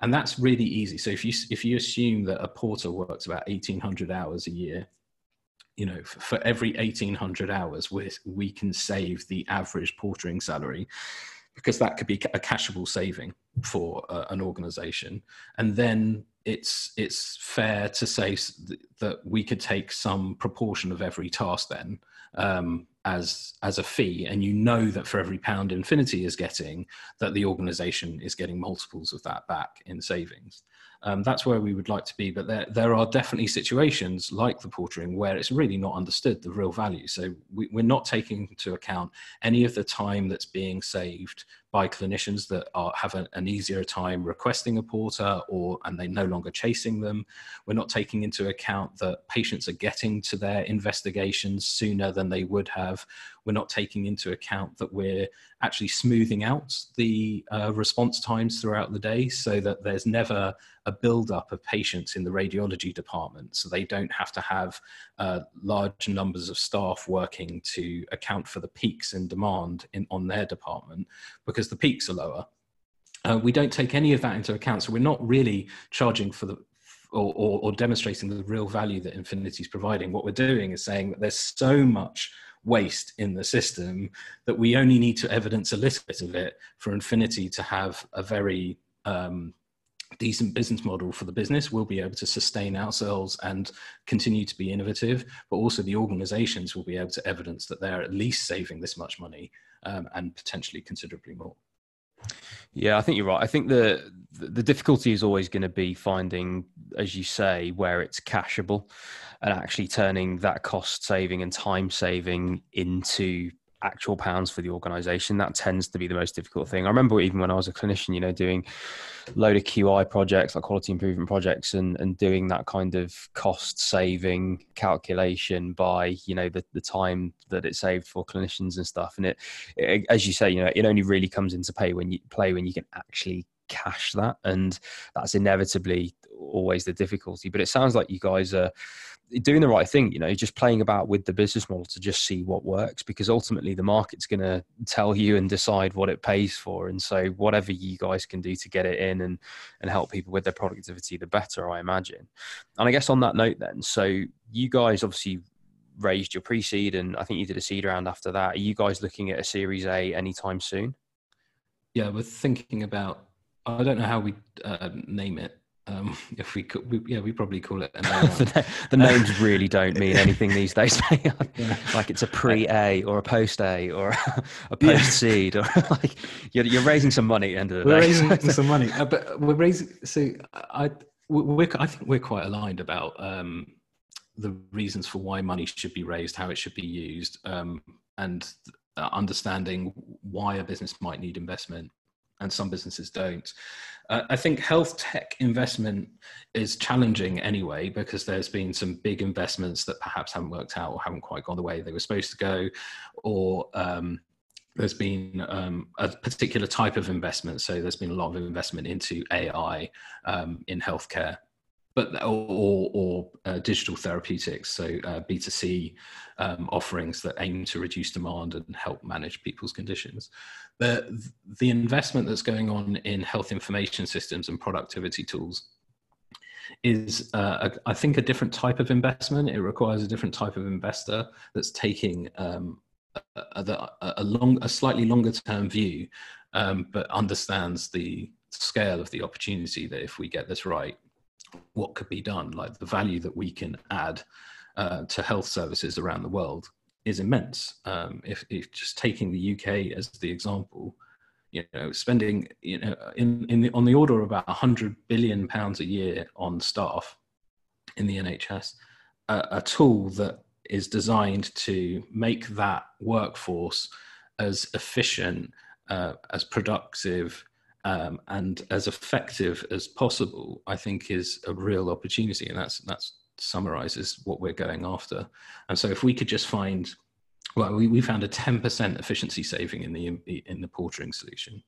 and that's really easy. So if you if you assume that a porter works about eighteen hundred hours a year, you know, for, every eighteen hundred hours, we we can save the average portering salary because that could be a cashable saving for uh, an organization. And then it's it's fair to say that we could take some proportion of every task then um, as as a fee. And you know that for every pound infinity is getting that the organization is getting multiples of that back in savings um, that's where we would like to be but there, there are definitely situations like the portering where it's really not understood the real value. So we, we're not taking into account any of the time that's being saved by clinicians that are, have an, an easier time requesting a porter or and they're no longer chasing them. We're not taking into account that patients are getting to their investigations sooner than they would have. We're not taking into account that we're actually smoothing out the uh, response times throughout the day so that there's never a build-up of patients in the radiology department. So they don't have to have uh, large numbers of staff working to account for the peaks in demand in, on their department because the peaks are lower. Uh, we don't take any of that into account. So we're not really charging for the or, or, or, demonstrating the real value that Infinity is providing. What we're doing is saying that there's so much waste in the system that we only need to evidence a little bit of it for Infinity to have a very um, decent business model for the business. We'll be able to sustain ourselves and continue to be innovative, but also the organizations will be able to evidence that they're at least saving this much money um, and potentially considerably more. Yeah, I think you're right. I think the the difficulty is always going to be finding, as you say, where it's cashable, and actually turning that cost saving and time saving into actual pounds for the organization that tends to be the most difficult thing. I remember even when i was a clinician you know doing load of qi projects like quality improvement projects and and doing that kind of cost saving calculation by you know the, the time that it saved for clinicians and stuff. And it, it as you say you know it only really comes into play when you play when you can actually cash that. And that's inevitably always the difficulty. But it sounds like you guys are doing the right thing, you know, just playing about with the business model to just see what works because ultimately the market's going to tell you and decide what it pays for. And so whatever you guys can do to get it in and, and help people with their productivity, the better, I imagine. And I guess on that note, then, so you guys obviously raised your pre seed and I think you did a seed round after that. Are you guys looking at a series A anytime soon? Yeah, we're thinking about, I don't know how we uh, name it um, if we could, we, yeah, we probably call it. the, the, names really don't mean anything these days. yeah. Like it's a pre-A or a post-A or a post-seed, or like you're, you're, raising some money. End of the we're day. raising some money, uh, but we're raising. So I, we're, I think we're quite aligned about um, the reasons for why money should be raised, how it should be used, um, and understanding why a business might need investment and some businesses don't. Uh, I think health tech investment is challenging anyway because there's been some big investments that perhaps haven't worked out or haven't quite gone the way they were supposed to go, or um, there's been um, a particular type of investment. So there's been a lot of investment into AI um, in healthcare but or, or uh, digital therapeutics, so uh, B2C um, offerings that aim to reduce demand and help manage people's conditions. The, the investment that's going on in health information systems and productivity tools is, uh, a, I think, a different type of investment. It requires a different type of investor that's taking um, a, a, a, long, a slightly longer term view, um, but understands the scale of the opportunity that if we get this right, what could be done, like the value that we can add uh, to health services around the world is immense. Um, if, if, just taking the UK as the example, you know, spending you know in, in the, on the order of about 100 billion pounds a year on staff in the NHS, a, a tool that is designed to make that workforce as efficient, uh, as productive, um, and as effective as possible, I think is a real opportunity, and that's that's summarizes what we're going after. And so if we could just find, well, we, we found a 10% efficiency saving in the, in the portering solution.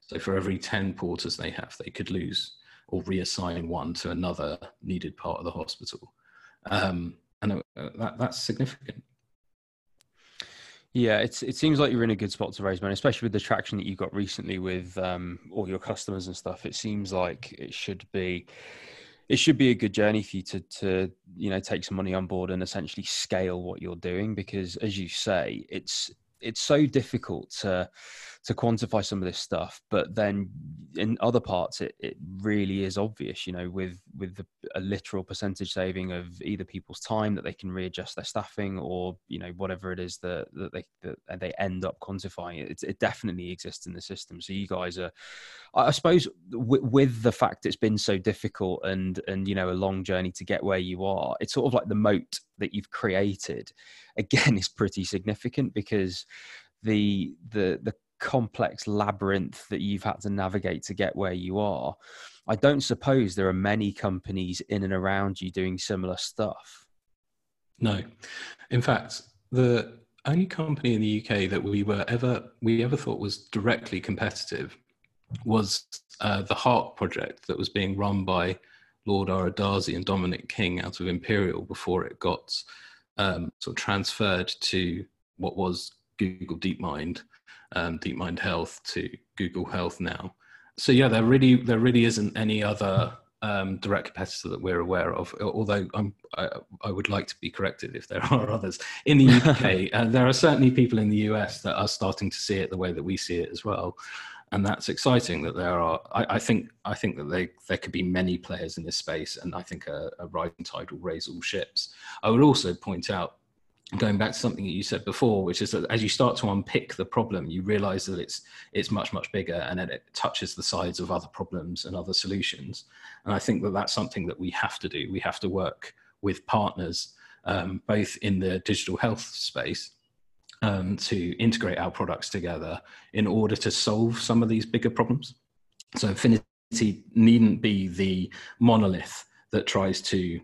So for every 10 porters they have, they could lose or reassign one to another needed part of the hospital. Um, and uh, that, that's significant. Yeah, it's it seems like you're in a good spot to raise money, especially with the traction that you've got recently with um, all your customers and stuff. It seems like it should be it should be a good journey for you to to you know take some money on board and essentially scale what you're doing because as you say it's it's so difficult to to quantify some of this stuff but then in other parts it, it really is obvious you know with with the, a literal percentage saving of either people's time that they can readjust their staffing or you know whatever it is that, that they that they end up quantifying it, it definitely exists in the system. So you guys are i suppose w- with the fact it's been so difficult and and you know a long journey to get where you are it's sort of like the moat that you've created again is pretty significant because the the the complex labyrinth that you've had to navigate to get where you are. I don't suppose there are many companies in and around you doing similar stuff. No. In fact, the only company in the UK that we were ever we ever thought was directly competitive was uh, the Hark Project that was being run by Lord Darzi and Dominic King out of Imperial before it got um, sort of transferred to what was Google DeepMind um, DeepMind Health to Google Health now. So yeah, there really there really isn't any other um, direct competitor that we're aware of. Although I, I would like to be corrected if there are others in the UK. uh, there are certainly people in the US that are starting to see it the way that we see it as well, and that's exciting. That there are. I, I think I think that they, there could be many players in this space, and I think a, a rising tide will raise all ships. I would also point out going back to something that you said before, which is that as you start to unpick the problem, you realize that it's it's much much bigger and that it touches the sides of other problems and other solutions. And I think that that's something that we have to do. We have to work with partners, um, both in the digital health space, um, to integrate our products together in order to solve some of these bigger problems. So Infinity needn't be the monolith that tries to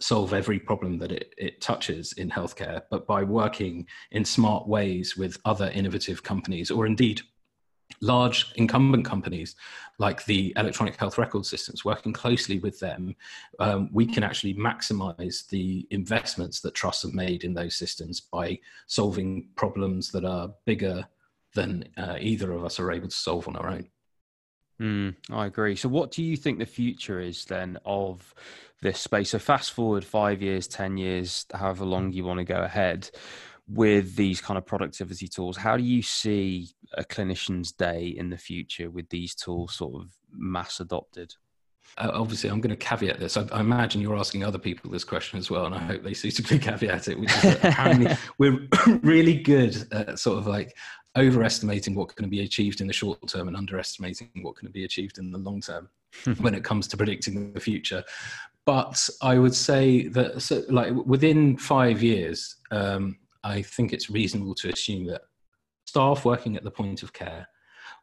solve every problem that it, it touches in healthcare, but by working in smart ways with other innovative companies, or indeed large incumbent companies like the electronic health record systems, working closely with them, um, we can actually maximize the investments that trusts have made in those systems by solving problems that are bigger than uh, either of us are able to solve on our own. Mm, I agree. So, what do you think the future is then of this space? So, fast forward five years, 10 years, however long you want to go ahead with these kind of productivity tools. How do you see a clinician's day in the future with these tools sort of mass adopted? Uh, obviously, I'm going to caveat this. I, I, imagine you're asking other people this question as well, and I hope they suitably caveat it. Which is apparently we're really good at sort of like overestimating what can be achieved in the short term and underestimating what can be achieved in the long term when it comes to predicting the future. But I would say that, so, like within five years, um, I think it's reasonable to assume that staff working at the point of care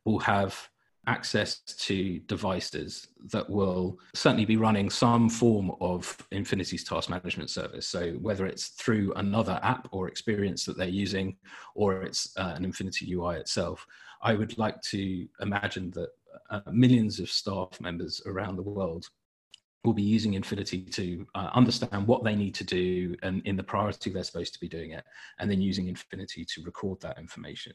will have access to devices that will certainly be running some form of Infinity's task management service. So whether it's through another app or experience that they're using, or it's uh, an Infinity UI itself, I would like to imagine that uh, millions of staff members around the world will be using Infinity to uh, understand what they need to do and in the priority they're supposed to be doing it, and then using Infinity to record that information.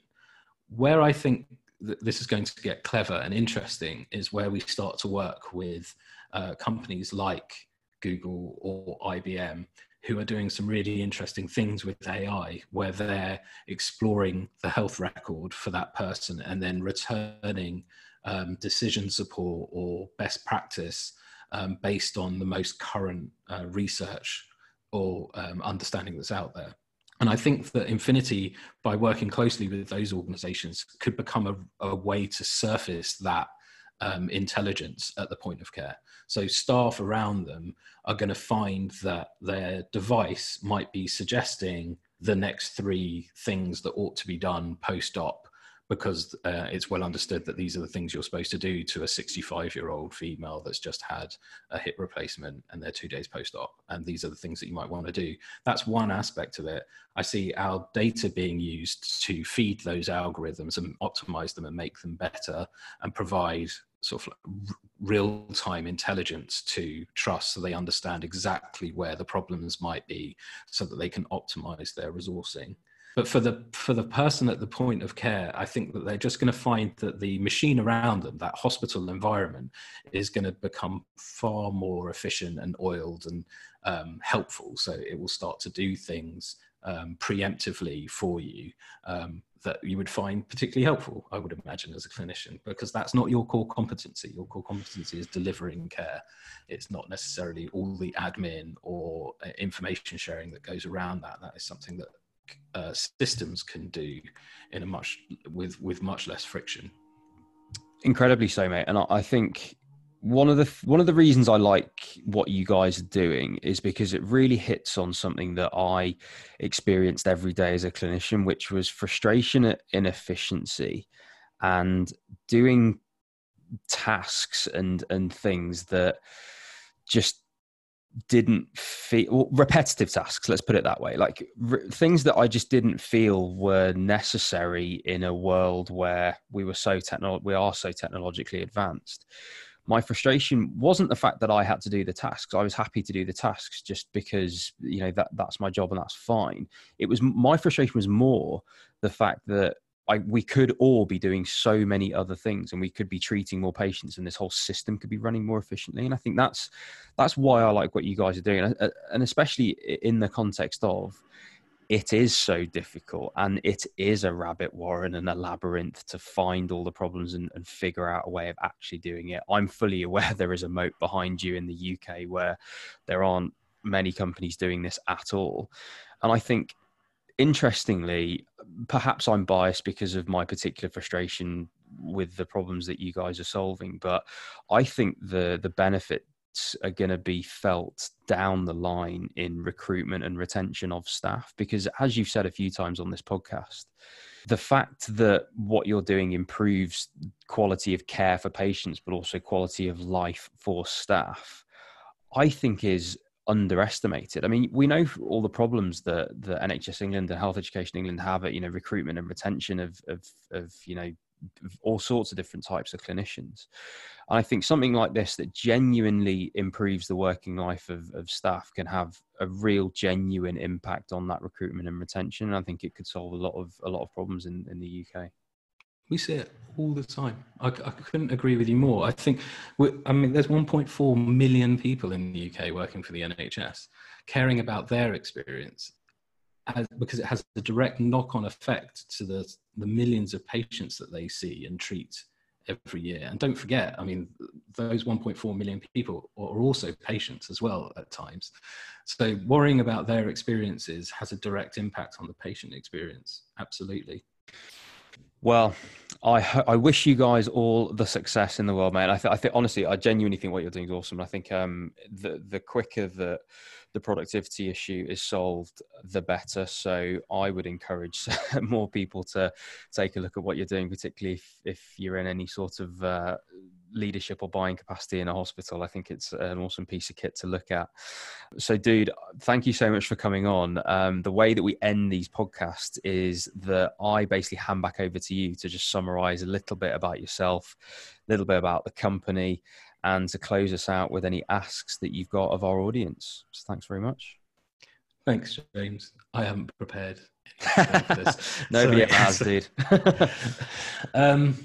Where I think this is going to get clever and interesting is where we start to work with uh, companies like Google or IBM who are doing some really interesting things with AI, where they're exploring the health record for that person and then returning um, decision support or best practice um, based on the most current uh, research or um, understanding that's out there. And I think that Infinity, by working closely with those organizations, could become a, a way to surface that um, intelligence at the point of care. So staff around them are going to find that their device might be suggesting the next three things that ought to be done post op because uh, it's well understood that these are the things you're supposed to do to a 65 year old female that's just had a hip replacement and they're two days post op. And these are the things that you might want to do. That's one aspect of it. I see our data being used to feed those algorithms and optimize them and make them better and provide sort of real time intelligence to trust so they understand exactly where the problems might be so that they can optimize their resourcing but for the for the person at the point of care i think that they're just going to find that the machine around them that hospital environment is going to become far more efficient and oiled and um, helpful. So it will start to do things um, preemptively for you um, that you would find particularly helpful i would imagine as a clinician because that's not your core competency. Your core competency is delivering care. It's not necessarily all the admin or uh, information sharing that goes around that. That is something that uh, systems can do in a much with with much less friction. Incredibly so, mate. And I, think one of the one of the reasons I like what you guys are doing is because it really hits on something that I experienced every day as a clinician, which was frustration at inefficiency and doing tasks and and things that just didn't feel repetitive tasks let's put it that way. Like re- things that i just didn't feel were necessary in a world where we were so techno- we are so technologically advanced. My frustration wasn't the fact that i had to do the tasks. I was happy to do the tasks just because you know that that's my job and that's fine. It was my frustration was more the fact that I, we could all be doing so many other things and we could be treating more patients and this whole system could be running more efficiently and i think that's that's why i like what you guys are doing and uh, especially in the context of it is so difficult and it is a rabbit warren and a labyrinth to find all the problems and, and figure out a way of actually doing it. I'm fully aware there is a moat behind you in the uk where there aren't many companies doing this at all and i think interestingly, perhaps I'm biased because of my particular frustration with the problems that you guys are solving, but I think the the benefits are going to be felt down the line in recruitment and retention of staff. Because as you've said a few times on this podcast the fact that what you're doing improves quality of care for patients but also quality of life for staff i think is underestimated. I mean, we know all the problems that the NHS England and Health Education England have at you know recruitment and retention of of, of you know all sorts of different types of clinicians. And I think something like this that genuinely improves the working life of, of staff can have a real genuine impact on that recruitment and retention. And I think it could solve a lot of a lot of problems in, in the UK. We see it all the time. I, I couldn't agree with you more. I think, I mean, there's 1.4 million people in the UK working for the NHS, caring about their experience as, because it has a direct knock on effect to the, the millions of patients that they see and treat every year. And don't forget, I mean, those 1.4 million people are also patients as well at times. So worrying about their experiences has a direct impact on the patient experience. Absolutely. Well, I I wish you guys all the success in the world, man. I, th- I think honestly, I genuinely think what you're doing is awesome. I think um, the the quicker that the productivity issue is solved, the better. So I would encourage more people to take a look at what you're doing, particularly if, if you're in any sort of uh, leadership or buying capacity in a hospital. I think it's an awesome piece of kit to look at. So, dude, thank you so much for coming on. Um, the way that we end these podcasts is that I basically hand back over to you to just summarize a little bit about yourself, a little bit about the company, and to close us out with any asks that you've got of our audience. So, thanks very much. Thanks, James. I haven't prepared. Nobody ever has, dude. um,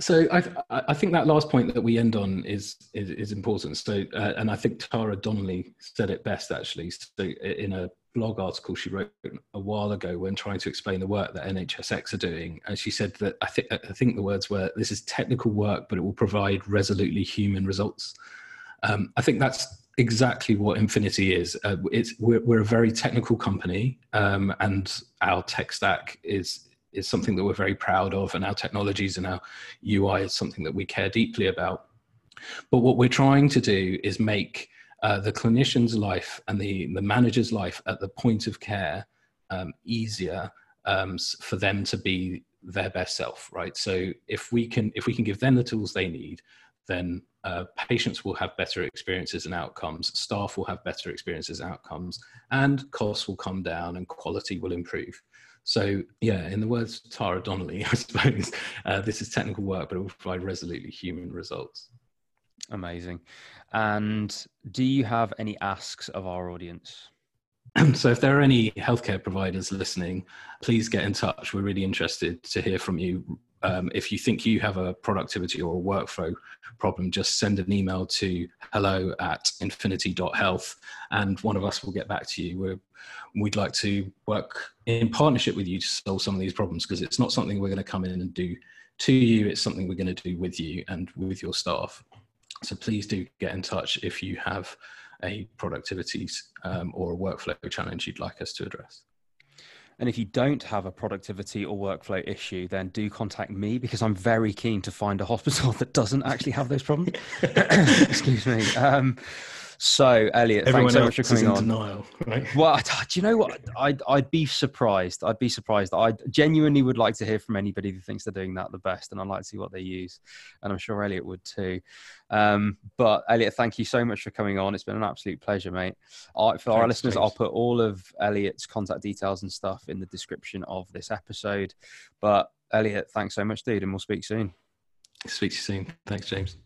so I, I think that last point that we end on is is, is important. So, uh, and I think Tara Donnelly said it best actually. So, in a blog article she wrote a while ago when trying to explain the work that NHSX are doing, and she said that I think I think the words were, "This is technical work, but it will provide resolutely human results." Um, I think that's exactly what Infinity is. Uh, it's we're, we're, a very technical company, um, and our tech stack is is something that we're very proud of, and our technologies and our UI is something that we care deeply about. But what we're trying to do is make uh, the clinician's life and the, the manager's life at the point of care um, easier um, for them to be their best self right so if we can if we can give them the tools they need then uh, patients will have better experiences and outcomes staff will have better experiences and outcomes and costs will come down and quality will improve so yeah in the words of tara donnelly i suppose uh, this is technical work but it will provide resolutely human results amazing and do you have any asks of our audience so if there are any healthcare providers listening, please get in touch. We're really interested to hear from you. Um, if you think you have a productivity or a workflow problem, just send an email to hello at infinity.health and one of us will get back to you. We're, we'd like to work in partnership with you to solve some of these problems because it's not something we're going to come in and do to you, it's something we're going to do with you and with your staff. So please do get in touch if you have a productivity um, or a workflow challenge you'd like us to address. And if you don't have a productivity or workflow issue, then do contact me because I'm very keen to find a hospital that doesn't actually have those problems. Excuse me. Um, so, Elliot, Everyone thanks so much for coming on. Denial, right? Well, do you know what? I'd, I'd be surprised. I'd be surprised. I genuinely would like to hear from anybody who thinks they're doing that the best, and I'd like to see what they use. And I'm sure Elliot would too. Um, but Elliot, thank you so much for coming on. It's been an absolute pleasure, mate. for thanks, our listeners, James. I'll put all of Elliot's contact details and stuff in the description of this episode. But Elliot, thanks so much, dude, and we'll speak soon. Speak to you soon. Thanks, James.